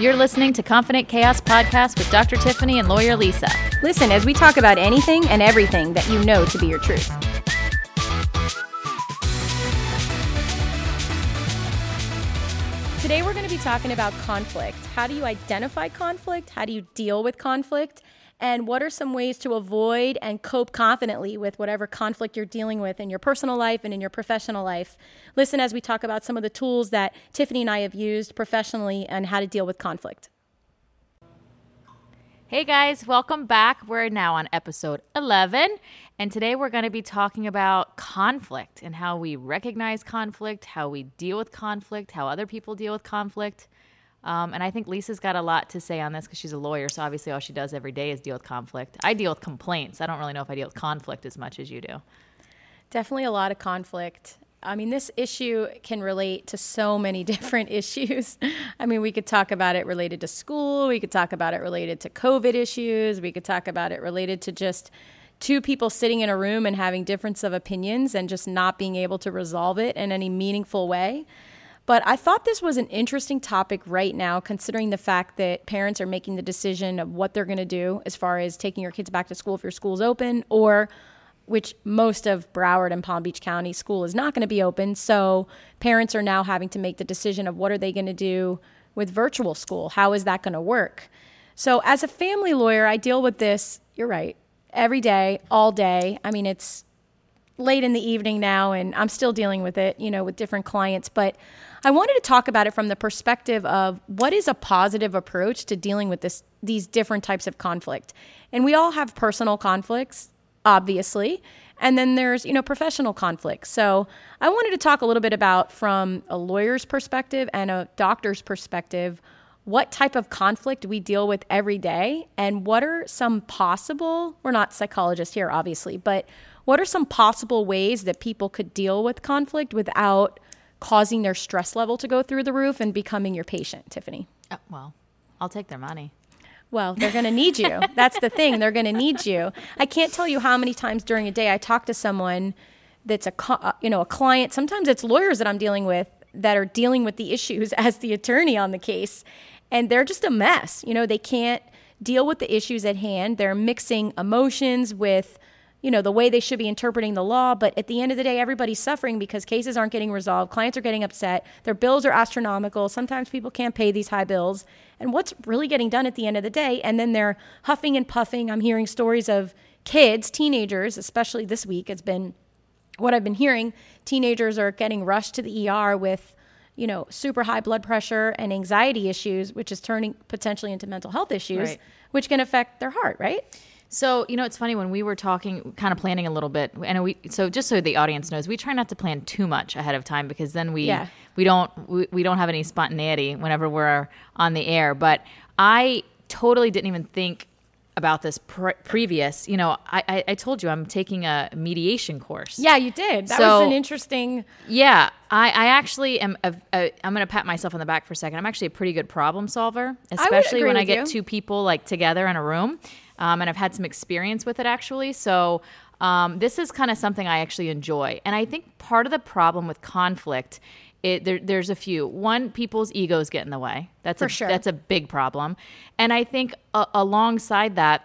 You're listening to Confident Chaos Podcast with Dr. Tiffany and lawyer Lisa. Listen as we talk about anything and everything that you know to be your truth. Today, we're going to be talking about conflict. How do you identify conflict? How do you deal with conflict? And what are some ways to avoid and cope confidently with whatever conflict you're dealing with in your personal life and in your professional life? Listen as we talk about some of the tools that Tiffany and I have used professionally and how to deal with conflict. Hey guys, welcome back. We're now on episode 11, and today we're going to be talking about conflict and how we recognize conflict, how we deal with conflict, how other people deal with conflict. Um, and I think Lisa's got a lot to say on this because she's a lawyer. So obviously, all she does every day is deal with conflict. I deal with complaints. I don't really know if I deal with conflict as much as you do. Definitely a lot of conflict. I mean, this issue can relate to so many different issues. I mean, we could talk about it related to school, we could talk about it related to COVID issues, we could talk about it related to just two people sitting in a room and having difference of opinions and just not being able to resolve it in any meaningful way. But I thought this was an interesting topic right now, considering the fact that parents are making the decision of what they're going to do as far as taking your kids back to school if your school's open, or which most of Broward and Palm Beach County school is not going to be open. So parents are now having to make the decision of what are they going to do with virtual school? How is that going to work? So as a family lawyer, I deal with this, you're right, every day, all day. I mean, it's late in the evening now and I'm still dealing with it, you know, with different clients, but I wanted to talk about it from the perspective of what is a positive approach to dealing with this these different types of conflict. And we all have personal conflicts, obviously, and then there's, you know, professional conflicts. So, I wanted to talk a little bit about from a lawyer's perspective and a doctor's perspective what type of conflict we deal with every day and what are some possible we're not psychologists here obviously but what are some possible ways that people could deal with conflict without causing their stress level to go through the roof and becoming your patient, Tiffany? Oh, well, I'll take their money. Well, they're going to need you. That's the thing. They're going to need you. I can't tell you how many times during a day I talk to someone that's a uh, you know a client. Sometimes it's lawyers that I'm dealing with that are dealing with the issues as the attorney on the case, and they're just a mess. You know, they can't deal with the issues at hand. They're mixing emotions with you know the way they should be interpreting the law but at the end of the day everybody's suffering because cases aren't getting resolved clients are getting upset their bills are astronomical sometimes people can't pay these high bills and what's really getting done at the end of the day and then they're huffing and puffing i'm hearing stories of kids teenagers especially this week it's been what i've been hearing teenagers are getting rushed to the er with you know super high blood pressure and anxiety issues which is turning potentially into mental health issues right. which can affect their heart right so, you know, it's funny when we were talking, kind of planning a little bit, and we, so just so the audience knows, we try not to plan too much ahead of time because then we, yeah. we don't, we, we don't have any spontaneity whenever we're on the air. But I totally didn't even think about this pre- previous. You know, I, I, I, told you I'm taking a mediation course. Yeah, you did. That so, was an interesting. Yeah, I, I actually am. A, a, I'm going to pat myself on the back for a second. I'm actually a pretty good problem solver, especially I when I get you. two people like together in a room um, and I've had some experience with it actually. So um, this is kind of something I actually enjoy. And I think part of the problem with conflict it, there, there's a few. One, people's egos get in the way. That's For a sure. that's a big problem. And I think uh, alongside that,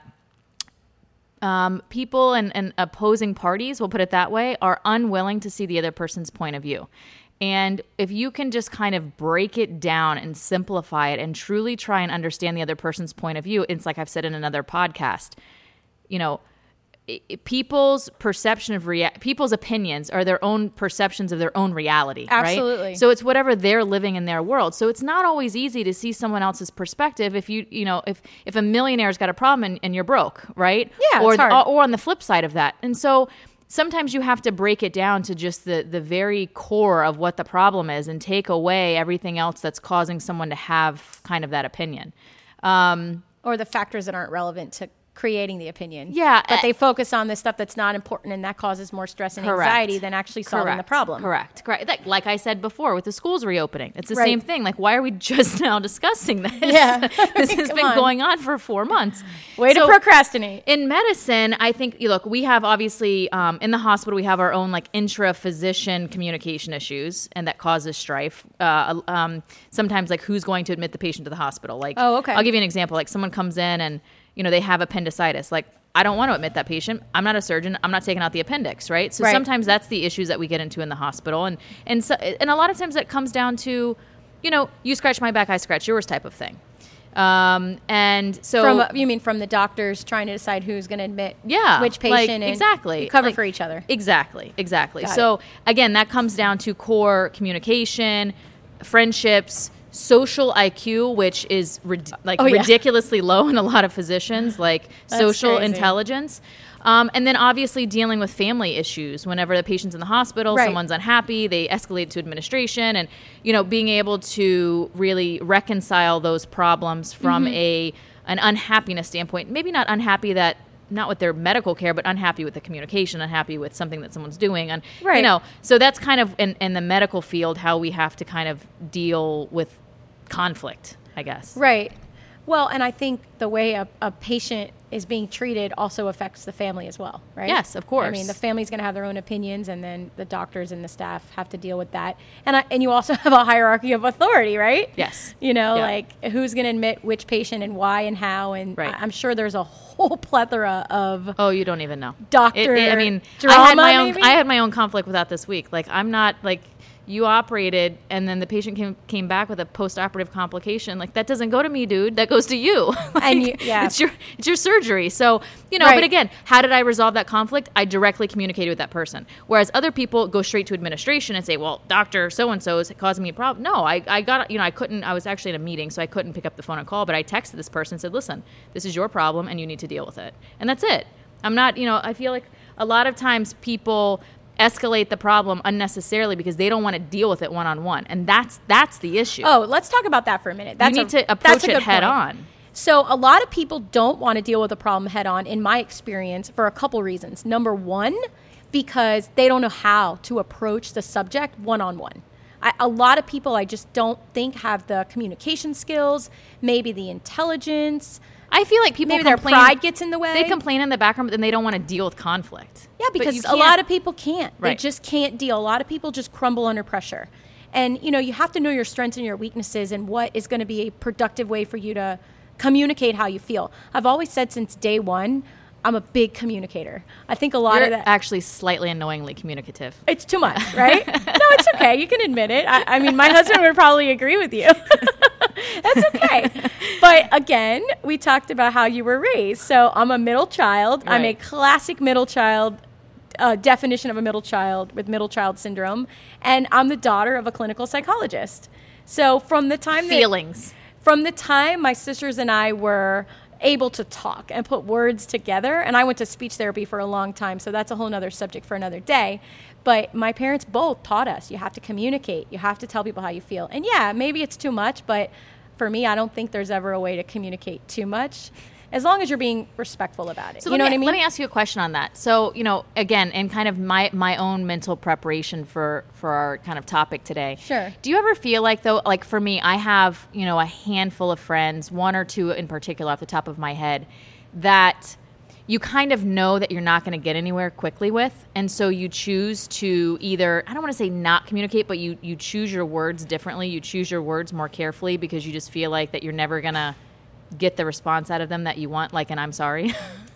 um, people and, and opposing parties, we'll put it that way, are unwilling to see the other person's point of view. And if you can just kind of break it down and simplify it and truly try and understand the other person's point of view, it's like I've said in another podcast, you know, people's perception of rea- people's opinions are their own perceptions of their own reality absolutely right? so it's whatever they're living in their world so it's not always easy to see someone else's perspective if you you know if if a millionaire's got a problem and, and you're broke right yeah or, hard. or on the flip side of that and so sometimes you have to break it down to just the the very core of what the problem is and take away everything else that's causing someone to have kind of that opinion. Um, or the factors that aren't relevant to creating the opinion. Yeah, But uh, they focus on the stuff that's not important and that causes more stress and Correct. anxiety than actually solving the problem. Correct. Correct. Like, like I said before, with the schools reopening, it's the Right. same thing. Like, why are we just now discussing this? Yeah. this has been on. going on for four months. Way So- to procrastinate. in medicine, I think you look, we have obviously um, in the hospital we have our own like intra physician communication issues, and that causes strife. Uh, um, sometimes like who's going to admit the patient to the hospital? Like, Oh, okay. I'll give you an example. Like someone comes in and you know they have appendicitis. Like I don't want to admit that patient. I'm not a surgeon. I'm not taking out the appendix, right? So Right. sometimes that's the issues that we get into in the hospital, and and so and a lot of times it comes down to, you know, you scratch my back, I scratch yours type of thing. Um, and so From uh, you mean from the doctors trying to decide who's going to admit yeah which patient and exactly cover Like, for each other. exactly exactly Got so again that comes down to core communication friendships social iq which is rid- like Oh, yeah. ridiculously low in a lot of physicians like That's social crazy. intelligence um, and then obviously dealing with family issues whenever the patient's in the hospital Right. someone's unhappy they escalate to administration and you know being able to really reconcile those problems from Mm-hmm. a an unhappiness standpoint maybe not unhappy that not with their medical care, but unhappy with the communication, unhappy with something that someone's doing, and you know, so that's kind of in, in the medical field how we have to kind of deal with conflict, I guess. Right. Well, and I think the way a, a patient is being treated also affects the family as well, right? Yes, of course. I mean, the family's going to have their own opinions, and then the doctors and the staff have to deal with that. And I, and you also have a hierarchy of authority, right? Yes. You know, Yeah. like who's going to admit which patient and why and how, and Right. I, am sure there's a whole plethora of Oh, you don't even know. Doctor I mean, I had my own. I had my own conflict with that this week. Like, I'm not like you operated, and then the patient came came back with a post operative complication. Like, that doesn't go to me, dude. That goes to you. Like, And you- yeah. it's your it's your surgery. So you know. Right. But again, how did I resolve that conflict? I directly communicated with that person. Whereas other people go straight to administration and say, "Well, doctor so and so is causing me a problem." No, I I got you know I couldn't. I was actually in a meeting, so I couldn't pick up the phone and call. But I texted this person and said, "Listen, this is your problem, and you need to deal with it." And that's it. I'm not, you know, I feel like a lot of times people escalate the problem unnecessarily because they don't want to deal with it one on one, and that's that's the issue. Oh, let's talk about that for a minute. That's you need a, to approach it head point. on. So, a lot of people don't want to deal with a problem head on, in my experience, for a couple reasons. Number one, because they don't know how to approach the subject one on one. A lot of people, I just don't think, have the communication skills, maybe the intelligence. I feel like people Maybe their complain, pride gets in the way. They complain in the background, but then they don't want to deal with conflict. Yeah, because a lot of people can't. Right. They just can't deal. A lot of people just crumble under pressure. And you know, you have to know your strengths and your weaknesses and what is going to be a productive way for you to communicate how you feel. I've always said since day 1, I'm a big communicator. I think a lot You're of that actually slightly annoyingly communicative. it's too much, right? no, it's okay. You can admit it. I, I mean, my husband would probably agree with you. That's okay. But again, we talked about how you were raised. So I'm a middle child. I'm a classic middle child. Uh, definition of a middle child with middle child syndrome, and I'm the daughter of a clinical psychologist. So from the time that, Feelings. from the time my sisters and I were able to talk and put words together, and I went to speech therapy for a long time, so that's a whole other subject for another day. But my parents both taught us you have to communicate, you have to tell people how you feel. And yeah, maybe it's too much, but for me, I don't think there's ever a way to communicate too much. As long as you're being respectful about it. So you know me, what I mean? Let me ask you a question on that. So you know, again, in kind of my my own mental preparation for for our kind of topic today. Sure. Do you ever feel like though, like for me, I have you know a handful of friends, one or two in particular, off the top of my head, that you kind of know that you're not going to get anywhere quickly with and so you choose to either i don't want to say not communicate but you you choose your words differently you choose your words more carefully because you just feel like that you're never going to get the response out of them that you want like an i'm sorry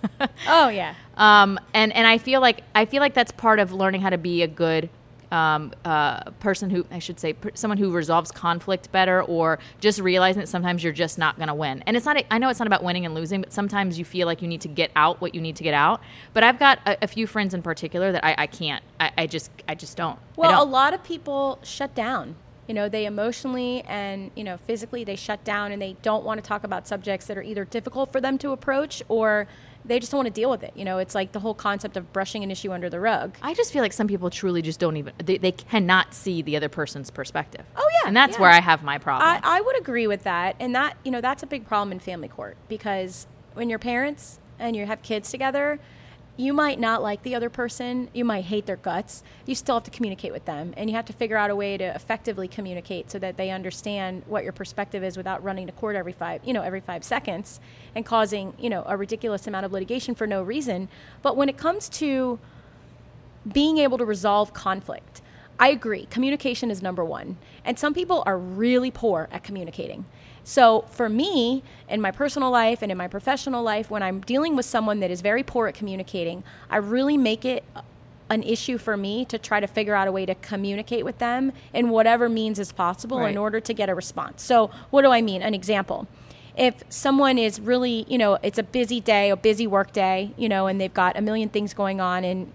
oh, yeah. um, and and i feel like i feel like that's part of learning how to be a good um, uh, person who I should say per, someone who resolves conflict better, or just realizing that sometimes you're just not going to win. And it's not. I know it's not about winning and losing, but sometimes you feel like you need to get out what you need to get out. But I've got a, a few friends in particular that I, I can't. I, I just I just don't. Well, a don't. lot of people shut down. You know, they emotionally and, you know, physically they shut down and they don't want to talk about subjects that are either difficult for them to approach or they just don't want to deal with it. You know, it's like the whole concept of brushing an issue under the rug. I just feel like some people truly just don't even they, they cannot see the other person's perspective. Oh, yeah, and that's yeah. where I have my problem. I, I would agree with that. And that, you know, that's a big problem in family court because when your parents and you have kids together, you might not like the other person. You might hate their guts. You still have to communicate with them, and you have to figure out a way to effectively communicate so that they understand what your perspective is without running to court every five, you know, every five seconds and causing, you know, a ridiculous amount of litigation for no reason. But when it comes to being able to resolve conflict, I agree. Communication is number one, and some people are really poor at communicating. So for me, in my personal life and in my professional life, when I'm dealing with someone that is very poor at communicating, I really make it an issue for me to try to figure out a way to communicate with them in whatever means is possible Right. in order to get a response. So what do I mean? An example. If someone is really, you know, it's a busy day, a busy work day, you know, and they've got a million things going on and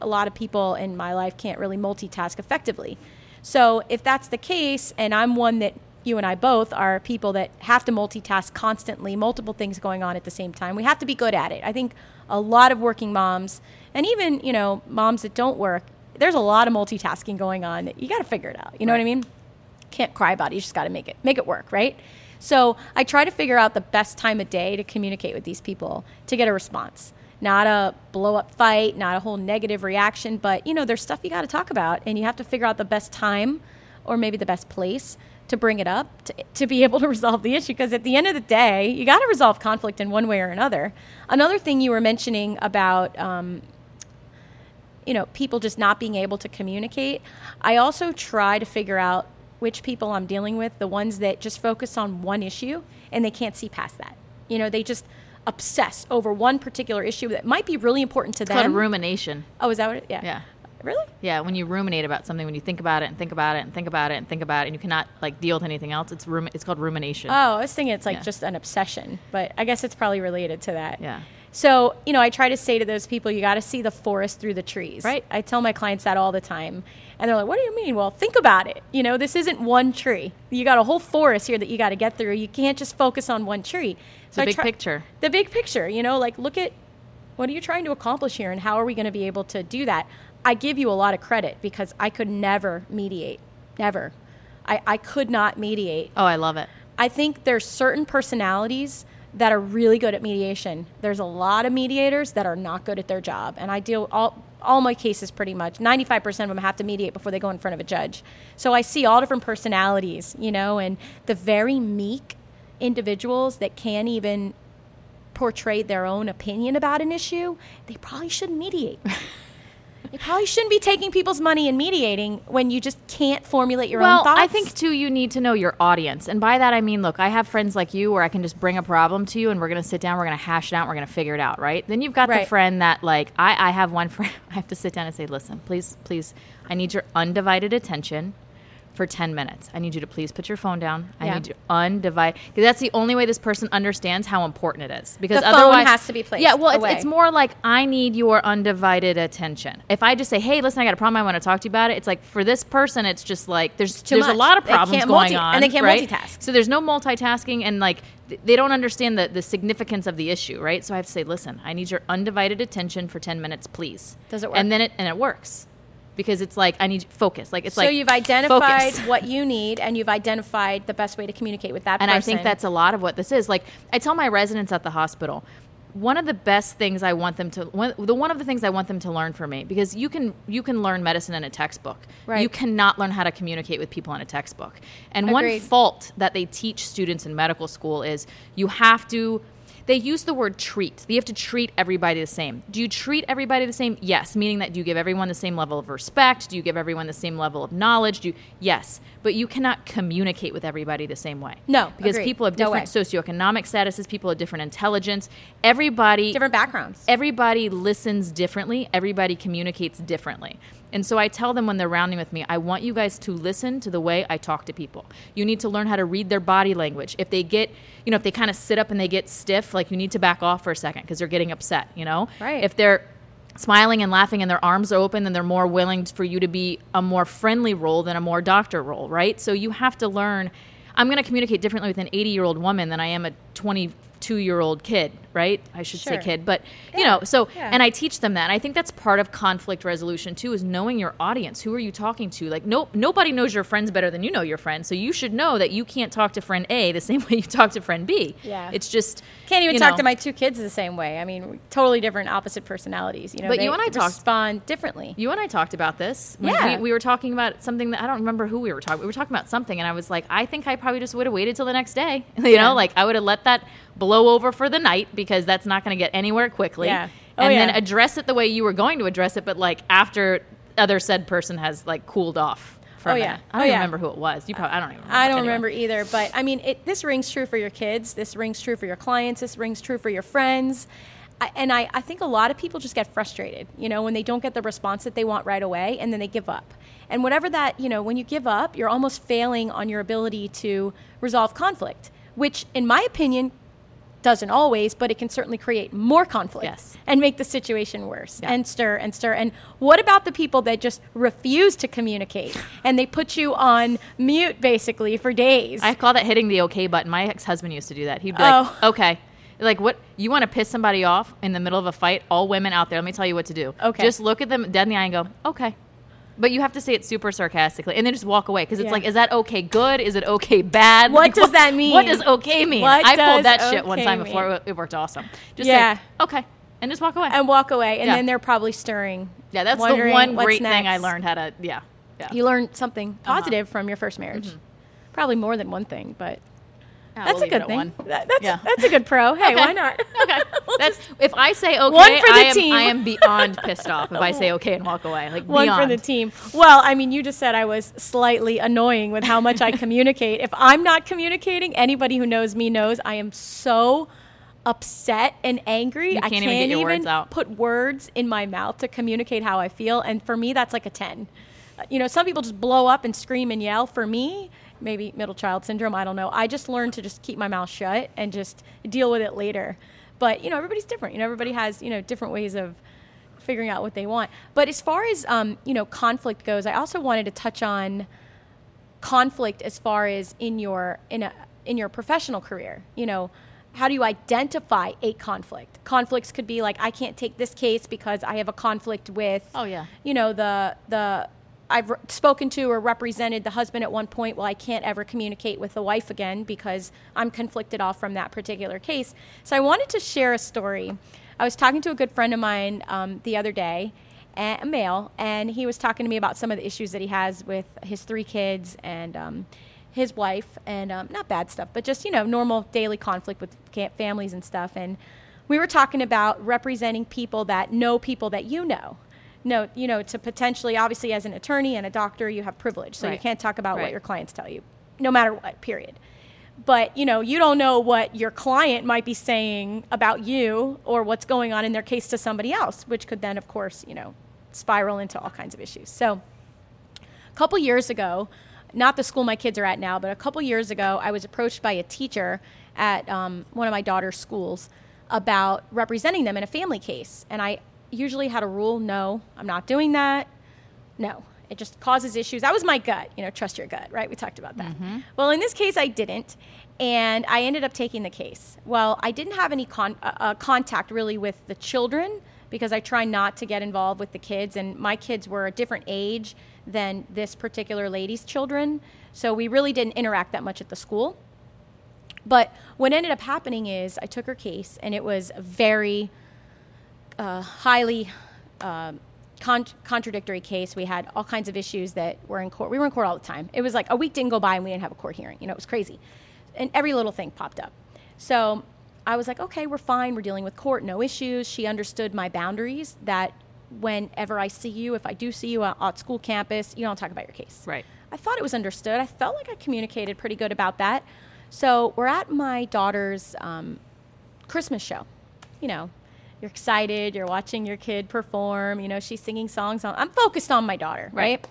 a lot of people in my life can't really multitask effectively. So if that's the case, and I'm one that you and I both are people that have to multitask constantly, multiple things going on at the same time. We have to be good at it. I think a lot of working moms, and even you know moms that don't work, there's a lot of multitasking going on. That you got to figure it out. You know what I mean? Can't cry about it. You just got to make it make it work, right? So I try to figure out the best time of day to communicate with these people to get a response. Not a blow up fight, not a whole negative reaction, but you know, there's stuff you got to talk about, and you have to figure out the best time or maybe the best place to bring it up to, to be able to resolve the issue. Because at the end of the day, you got to resolve conflict in one way or another. Another thing you were mentioning about, um, you know, people just not being able to communicate. I also try to figure out which people I'm dealing with, the ones that just focus on one issue and they can't see past that. You know, they just obsess over one particular issue that might be really important to It's called a them. rumination. oh, is that what it? Yeah. Yeah. Really? Yeah, when you ruminate about something, when you think about it and think about it and think about it and think about it, and you cannot like deal with anything else, it's rum- It's called rumination. Oh, I was thinking it's like Yeah. just an obsession, but I guess it's probably related to that. Yeah. So, you know, I try to say to those people, you got to see the forest through the trees. Right. I tell my clients that all the time. And they're like, what do you mean? Well, think about it. You know, this isn't one tree. You got a whole forest here that you got to get through. You can't just focus on one tree. the I big try- picture. The big picture, you know, like look at what are you trying to accomplish here and how are we going to be able to do that? I give you a lot of credit because I could never mediate. Never. I, I could not mediate. Oh, I love it. I think there's certain personalities that are really good at mediation. There's a lot of mediators that are not good at their job, and I deal all all my cases pretty much. 95% of them have to mediate before they go in front of a judge. So I see all different personalities, you know, and the very meek individuals that can't even portray their own opinion about an issue, they probably shouldn't mediate. they probably shouldn't be taking people's money and mediating when you just can't formulate your well, own thoughts. I think too you need to know your audience, and by that I mean, look, I have friends like you where I can just bring a problem to you, and we're gonna sit down, we're gonna hash it out, we're gonna figure it out, right? Then you've got the friend that like I, I have one friend I have to sit down and say, listen, please, please, I need your undivided attention for 10 minutes. I need you to please put your phone down. I Yeah. need you undivide because that's the only way this person understands how important it is. Because The phone otherwise, has to be placed Yeah, well, it's, it's more like I need your undivided attention. If I just say, "Hey, listen, I got a problem. I want to talk to you about it," it's like for this person, it's just like there's too there's a lot of problems going multi- on, and they can't right? multitask. So there's no multitasking, and like th- they don't understand the the significance of the issue, right? So I have to say, "Listen, I need your undivided attention for 10 minutes, please." Does it work? And then it and it works because it's like I need focus. Like it's so like so you've identified focus. what you need and you've identified the best way to communicate with that person. and person. I think that's a lot of what this is. Like I tell my residents at the hospital, one of the best things I want them to one, the one of the things I want them to learn from me because you can you can learn medicine in a textbook. Right. You cannot learn how to communicate with people in a textbook. And one fault that they teach students in medical school is you have to they use the word treat. You have to treat everybody the same. Do you treat everybody the same? Yes, meaning that do you give everyone the same level of respect? Do you give everyone the same level of knowledge? Do you, yes, but you cannot communicate with everybody the same way. No, because agreed. people have different way. socioeconomic statuses, people have different intelligence. Everybody different backgrounds. everybody listens differently, everybody communicates differently. And so I tell them when they're rounding with me, I want you guys to listen to the way I talk to people. You need to learn how to read their body language. If they get, you know, if they kind of sit up and they get stiff, like you need to back off for a second because they're getting upset, you know? Right. If they're smiling and laughing and their arms are open, then they're more willing for you to be a more friendly role than a more doctor role, right? So you have to learn. I'm going to communicate differently with an 80 year old woman than I am a 22 two year old kid, right? I should say kid, but you know, so yeah. and I teach them that. And I think that's part of conflict resolution too, is knowing your audience. Who are you talking to? Like, no, nobody knows your friends better than you know your friends. So you should know that you can't talk to friend A the same way you talk to friend B. Yeah. it's just Can't even talk know. to my two kids the same way. I mean, totally different, opposite personalities. You know, But you and I talked- respond differently. You and I talked about this. Yeah. We, we were talking about something that I don't remember who we were talking. We were talking about something, and I was like, I think I probably just would have waited till the next day. you Yeah. know, like I would have let that blow over for the night because that's not going to get anywhere quickly. Yeah. Oh, and then address it the way you were going to address it, but like after other said person has like cooled off. For Oh, a yeah. minute. I Oh, don't even yeah. remember who it was. You probably I don't even. Remember. I don't Anyway. remember either, but I mean, it, this rings true for your kids. This rings true for your clients. This rings true for your friends. I, and I, I think a lot of people just get frustrated, you know, when they don't get the response that they want right away and then they give up. And whatever that, you know, when you give up, you're almost failing on your ability to resolve conflict, which, in my opinion, doesn't always, but it can certainly create more conflict Yes. and make the situation worse Yeah. and stir and stir. And what about the people that just refuse to communicate and they put you on mute basically for days? I call that hitting the okay button. My ex husband used to do that. He'd be like, Oh. okay. Like what you want to piss somebody off in the middle of a fight? All women out there, let me tell you what to do. Okay. Just look at them dead in the eye and go, okay. But you have to say it super sarcastically, and then just walk away because it's Yeah. like, is that okay? Good? Is it okay? Bad? What Like, does that mean? What does okay mean? What I pulled that shit one time before. mean? It- It worked awesome. Just Yeah. say okay, and just walk away. and walk away, and Yeah. then they're probably stirring. yeah, that's the one great thing I learned how to. Yeah, yeah. You learned something Uh-huh. positive from your first marriage. Probably more than one thing, but Yeah, that's a good thing. one. That- that's, Yeah. that's a good pro. Hey, Okay. why not? okay. That's if I say okay, One for the I am team. I am beyond pissed off if I say okay and walk away. Like One beyond. for the team. Well, I mean, you just said I was slightly annoying with how much I communicate. If I'm not communicating, anybody who knows me knows I am so upset and angry. You I can't can't even get your even words out. put words in my mouth to communicate how I feel. And for me, that's like a 10. Uh, You know, some people just blow up and scream and yell. For me, maybe middle child syndrome, I don't know. I just learned to just keep my mouth shut and just deal with it later. But, you know, everybody's different. You know, everybody has, you know, different ways of figuring out what they want. But as far as um, you know, conflict goes, I also wanted to touch on conflict as far as in your in a in your professional career. You know, how do you identify a conflict? Conflicts could be like I can't take this case because I have a conflict with Oh, yeah. you know the the I've spoken to or represented the husband at one point. Well, I can't ever communicate with the wife again because I'm conflicted off from that particular case. So I wanted to share a story. I was talking to a good friend of mine um, the other day, a male, and he was talking to me about some of the issues that he has with his three kids and um, his wife, and um, not bad stuff, but just you know normal daily conflict with families and stuff. And we were talking about representing people that know people that you know. No, you know, to potentially, obviously, as an attorney and a doctor, you have privilege, so you can't talk about what your clients tell you, no matter what. Period. But you know you don't know what your client might be saying about you or what's going on in their case to somebody else which could then of course you know spiral into all kinds of issues. So a couple years ago not the school my kids are at now but a couple years ago i was approached by a teacher at um, one of my daughter's schools about representing them in a family case. And i usually had a rule no i'm not doing that. No it just causes issues. That was my gut you know trust your gut right? We talked about that. Well in this case i didn't and i ended up taking the case. Well i didn't have any con- uh, uh, contact really with the children because i try not to get involved with the kids and my kids were a different age than this particular lady's children so we really didn't interact that much at the school. But what ended up happening is i took her case and it was very uh, highly um, con- contradictory case. We had all kinds of issues that were in court. We were in court all the time. It was like a week didn't go by and we didn't have a court hearing. You know, it was crazy. And every little thing popped up. So I was like, okay, we're fine. We're dealing with court, no issues. She understood my boundaries that whenever I see you, if I do see you at, at school campus, you don't talk about your case. Right. I thought it was understood. I felt like I communicated pretty good about that. So we're at my daughter's um, Christmas show. You know, you're excited, you're watching your kid perform, you know, she's singing songs. On, I'm focused on my daughter, right? Right.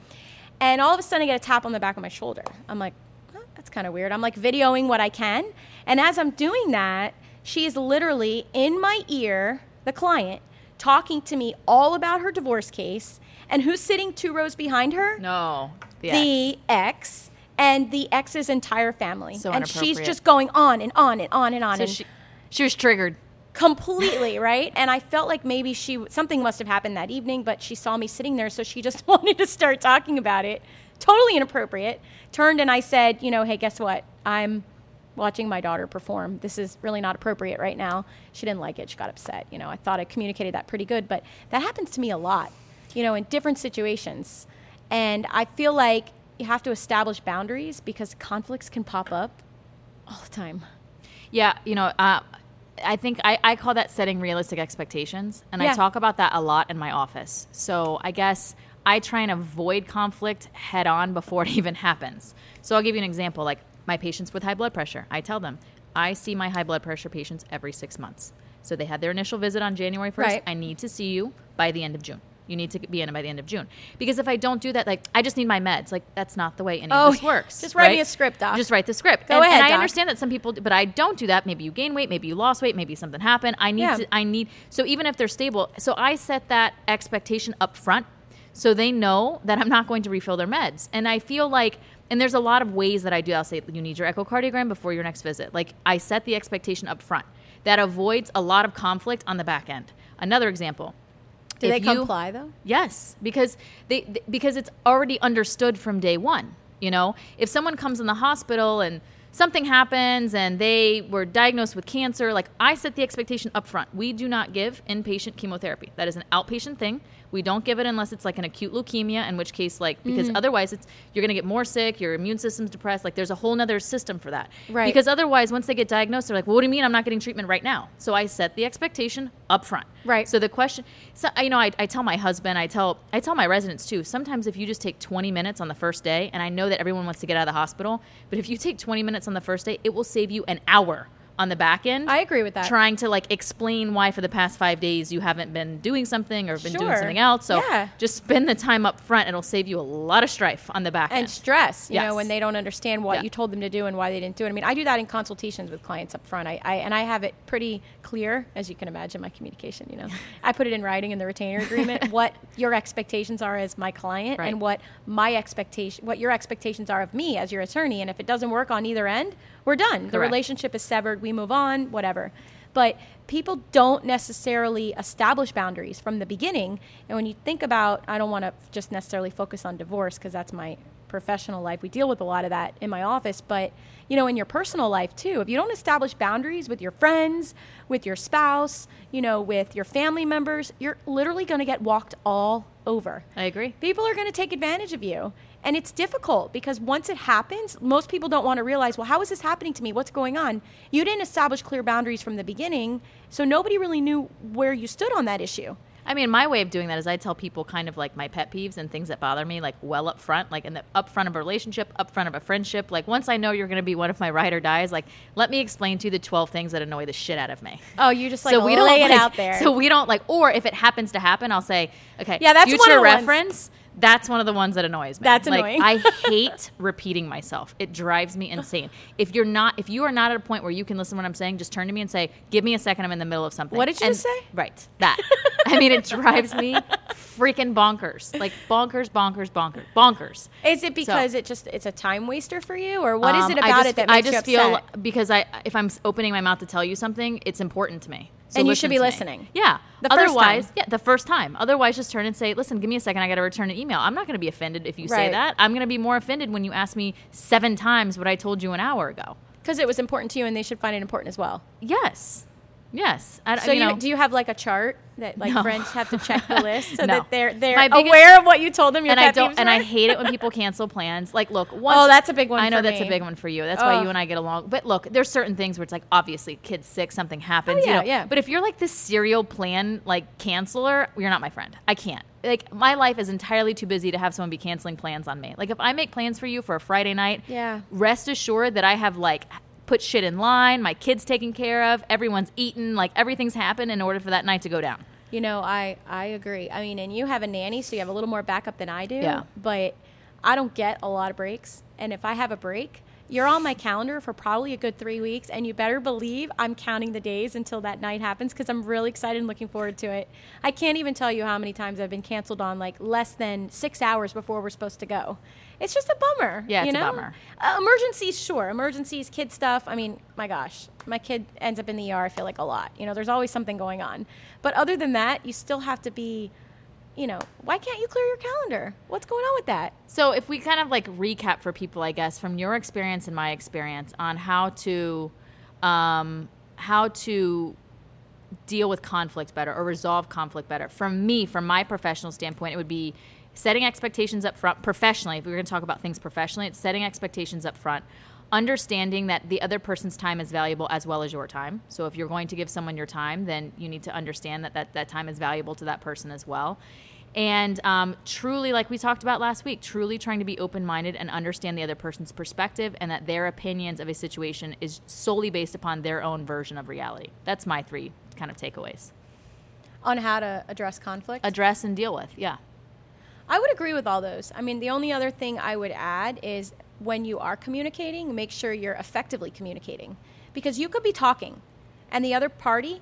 And all of a sudden I get a tap on the back of my shoulder. I'm like, huh, that's kind of weird. I'm like videoing what I can. And as I'm doing that, she is literally in my ear, the client, talking to me all about her divorce case. And who's sitting two rows behind her? No. The, the ex and the ex's entire family. So and she's just going on and on and on and on. So and she- She was triggered. Completely right? And i felt like maybe she something must have happened that evening but she saw me sitting there so she just wanted to start talking about it. Totally inappropriate. Turned and i said you know hey guess what? I'm watching my daughter perform. This is really not appropriate right now. She didn't like it. She got upset. You know i thought i communicated that pretty good but that happens to me a lot you know in different situations. And i feel like you have to establish boundaries because conflicts can pop up all the time. Yeah, you know, uh, I think I, I call that setting realistic expectations, and I talk about that a lot in my office. So I guess I try and avoid conflict head on before it even happens. So I'll give you an example. Like my patients with high blood pressure, I tell them I see my high blood pressure patients every six months. So they had their initial visit on January 1st. Right. I need to see you by the end of June. You need to be in it by the end of June. Because if I don't do that, like I just need my meds. Like that's not the way any Oh, of this works. just write me a script, doc. Just write the script. Go and, ahead, and I doc. understand that some people, but I don't do that. Maybe you gain weight, maybe you lost weight, maybe something happened. I need Yeah. to. I need. So even if they're stable, so I set that expectation up front, so they know that I'm not going to refill their meds. And I feel like, and there's a lot of ways that I do. I'll say you need your echocardiogram before your next visit. Like I set the expectation up front. That avoids a lot of conflict on the back end. Another example. Do they you- comply though Yes, because they th- because it's already understood from day one. You know, if someone comes in the hospital and something happens and they were diagnosed with cancer, like I set the expectation up front. We do not give inpatient chemotherapy. That is an outpatient thing. We don't give it unless it's like an acute leukemia, in which case, like, because Mm-hmm. otherwise it's you're gonna get more sick, your immune system's depressed. Like, there's a whole nother system for that. Right. Because otherwise, once they get diagnosed, they're like, well, what do you mean I'm not getting treatment right now? So I set the expectation up front. Right. So the question, so you know, I, I tell my husband, I tell I tell my residents too. Sometimes if you just take 20 minutes on the first day, and I know that everyone wants to get out of the hospital, but if you take 20 minutes on the first day, it will save you an hour on the back end. I agree with that. Trying to like explain why for the past five days you haven't been doing something or been doing something else. So Yeah. just spend the time up front. It'll save you a lot of strife on the back end. and end. stress you Yes. know when they don't understand what Yeah. you told them to do and why they didn't do it i mean i do that in consultations with clients up front I, I and i have it pretty clear as you can imagine my communication you know i put it in writing in the retainer agreement what your expectations are as my client Right. and what my expectation what your expectations are of me as your attorney and if it doesn't work on either end we're done. The relationship is severed. We move on whatever. But people don't necessarily establish boundaries from the beginning. And when you think about i don't want to just necessarily focus on divorce because that's my professional life we deal with a lot of that in my office but you know in your personal life too if you don't establish boundaries with your friends with your spouse you know with your family members you're literally going to get walked all over. I agree. people are going to take advantage of you and it's difficult because once it happens most people don't want to realize well how is this happening to me? What's going on? You didn't establish clear boundaries from the beginning so nobody really knew where you stood on that issue I mean, my way of doing that is I tell people kind of like my pet peeves and things that bother me, like well up front, like in the up front of a relationship, up front of a friendship. Like once I know you're going to be one of my ride or dies, like let me explain to you the 12 things that annoy the shit out of me. oh you just like so we don't lay it like- out there So we don't like, or if it happens to happen, I'll say, okay, Yeah, that's one future the ones. That's one of the ones that annoys me. That's like, annoying. I hate repeating myself. It drives me insane. If you're not, if you are not at a point where you can listen to what I'm saying, just turn to me and say, "Give me a second. I'm in the middle of something." What did you And- just say? Right, that. I mean, it drives me freaking bonkers. Like bonkers, bonkers, bonkers, bonkers. is it because it just it's a time waster for you or what is Um, it about just- it that I just you feel because I if I'm opening my mouth to tell you something, it's important to me. So And you should be listening. Yeah. The first Otherwise, time. yeah, the first time. Otherwise, just turn and say, "Listen, give me a second. I got to return an email." I'm not going to be offended if you say that. I'm going to be more offended when you ask me seven times what I told you an hour ago. because it was important to you and they should find it important as well Yes. Yes. I, so you know, do you have like a chart that like No. friends have to check the list so No. that they're they're My biggest- aware of what you told them your and I don't, and I hate it when people cancel plans. Like, look, once, Oh, that's a big one I know for that's me. a big one for you. That's why oh. you and I get along. But look, there's certain things where it's like obviously kids sick, something happens. Oh, yeah, you know? yeah. But if you're like this serial plan like canceler, you're not my friend. I can't. Like my life is entirely too busy to have someone be canceling plans on me. Like if I make plans for you for a Friday night, Yeah. rest assured that I have like put shit in line, my kids taken care of, everyone's eaten, like everything's happened in order for that night to go down. You know, I I agree. I mean, and you have a nanny, so you have a little more backup than I do. Yeah. But I don't get a lot of breaks, and if I have a break, you're on my calendar for probably a good three weeks, and you better believe I'm counting the days until that night happens because I'm really excited and looking forward to it. I can't even tell you how many times I've been canceled on like less than six hours before we're supposed to go. It's just a bummer. Yeah, it's you a know? bummer. Uh, emergencies, sure. Emergencies, kid stuff. I mean, my gosh, my kid ends up in the ER. I feel like a lot. You know, there's always something going on. But other than that, you still have to be. You know, why can't you clear your calendar? What's going on with that? So, if we kind of like recap for people, I guess, from your experience and my experience on how to, um, how to deal with conflict better or resolve conflict better. From me, from my professional standpoint, it would be setting expectations up front professionally. If we we're going to talk about things professionally, it's setting expectations up front, understanding that the other person's time is valuable as well as your time. So if you're going to give someone your time, then you need to understand that that, that time is valuable to that person as well. And um, truly, like we talked about last week, truly trying to be open minded and understand the other person's perspective and that their opinions of a situation is solely based upon their own version of reality. That's my three kind of takeaways. On how to address conflict? Address and deal with, yeah. I would agree with all those. I mean, the only other thing I would add is when you are communicating, make sure you're effectively communicating. Because you could be talking and the other party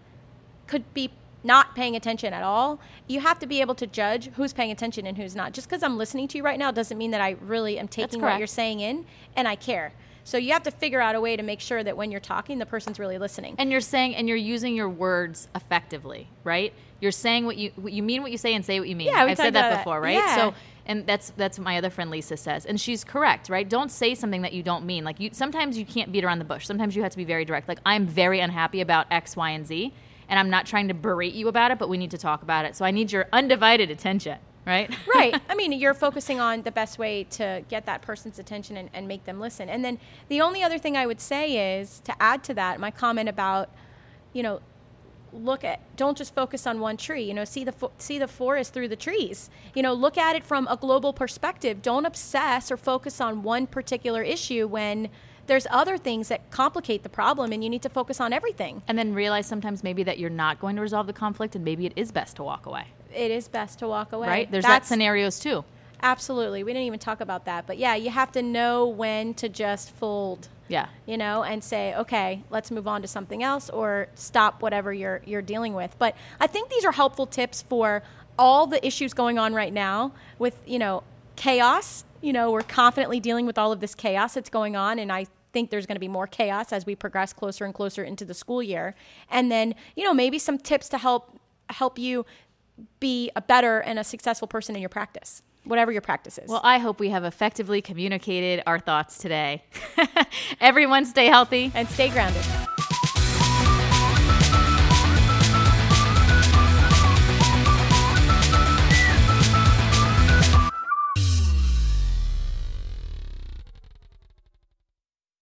could be not paying attention at all. You have to be able to judge who's paying attention and who's not. Just because I'm listening to you right now doesn't mean that I really am taking what you're saying in and I care. So you have to figure out a way to make sure that when you're talking, the person's really listening. And you're saying and you're using your words effectively, right? You're saying what you what you mean what you say and say what you mean. Yeah, I've said that about that. before, right? Yeah. So and that's that's what my other friend Lisa says, and she's correct, right? Don't say something that you don't mean. Like you, sometimes you can't beat around the bush. Sometimes you have to be very direct. Like I'm very unhappy about X, Y, and Z, and I'm not trying to berate you about it, but we need to talk about it. So I need your undivided attention, right? right. I mean, you're focusing on the best way to get that person's attention and, and make them listen. And then the only other thing I would say is to add to that, my comment about, you know, look at don't just focus on one tree you know see the fo- see the forest through the trees you know look at it from a global perspective don't obsess or focus on one particular issue when there's other things that complicate the problem and you need to focus on everything and then realize sometimes maybe that you're not going to resolve the conflict, and maybe it is best to walk away, it is best to walk away right? There's that scenarios too. absolutely we didn't even talk about that but yeah you have to know when to just fold Yeah. you know, and say, okay, let's move on to something else or stop whatever you're you're dealing with. But I think these are helpful tips for all the issues going on right now with, you know, chaos. You know, we're confidently dealing with all of this chaos that's going on and I think there's going to be more chaos as we progress closer and closer into the school year. And then, you know, maybe some tips to help help you be a better and a successful person in your practice. Whatever your practice is. Well, I hope we have effectively communicated our thoughts today. Everyone stay healthy. and stay grounded.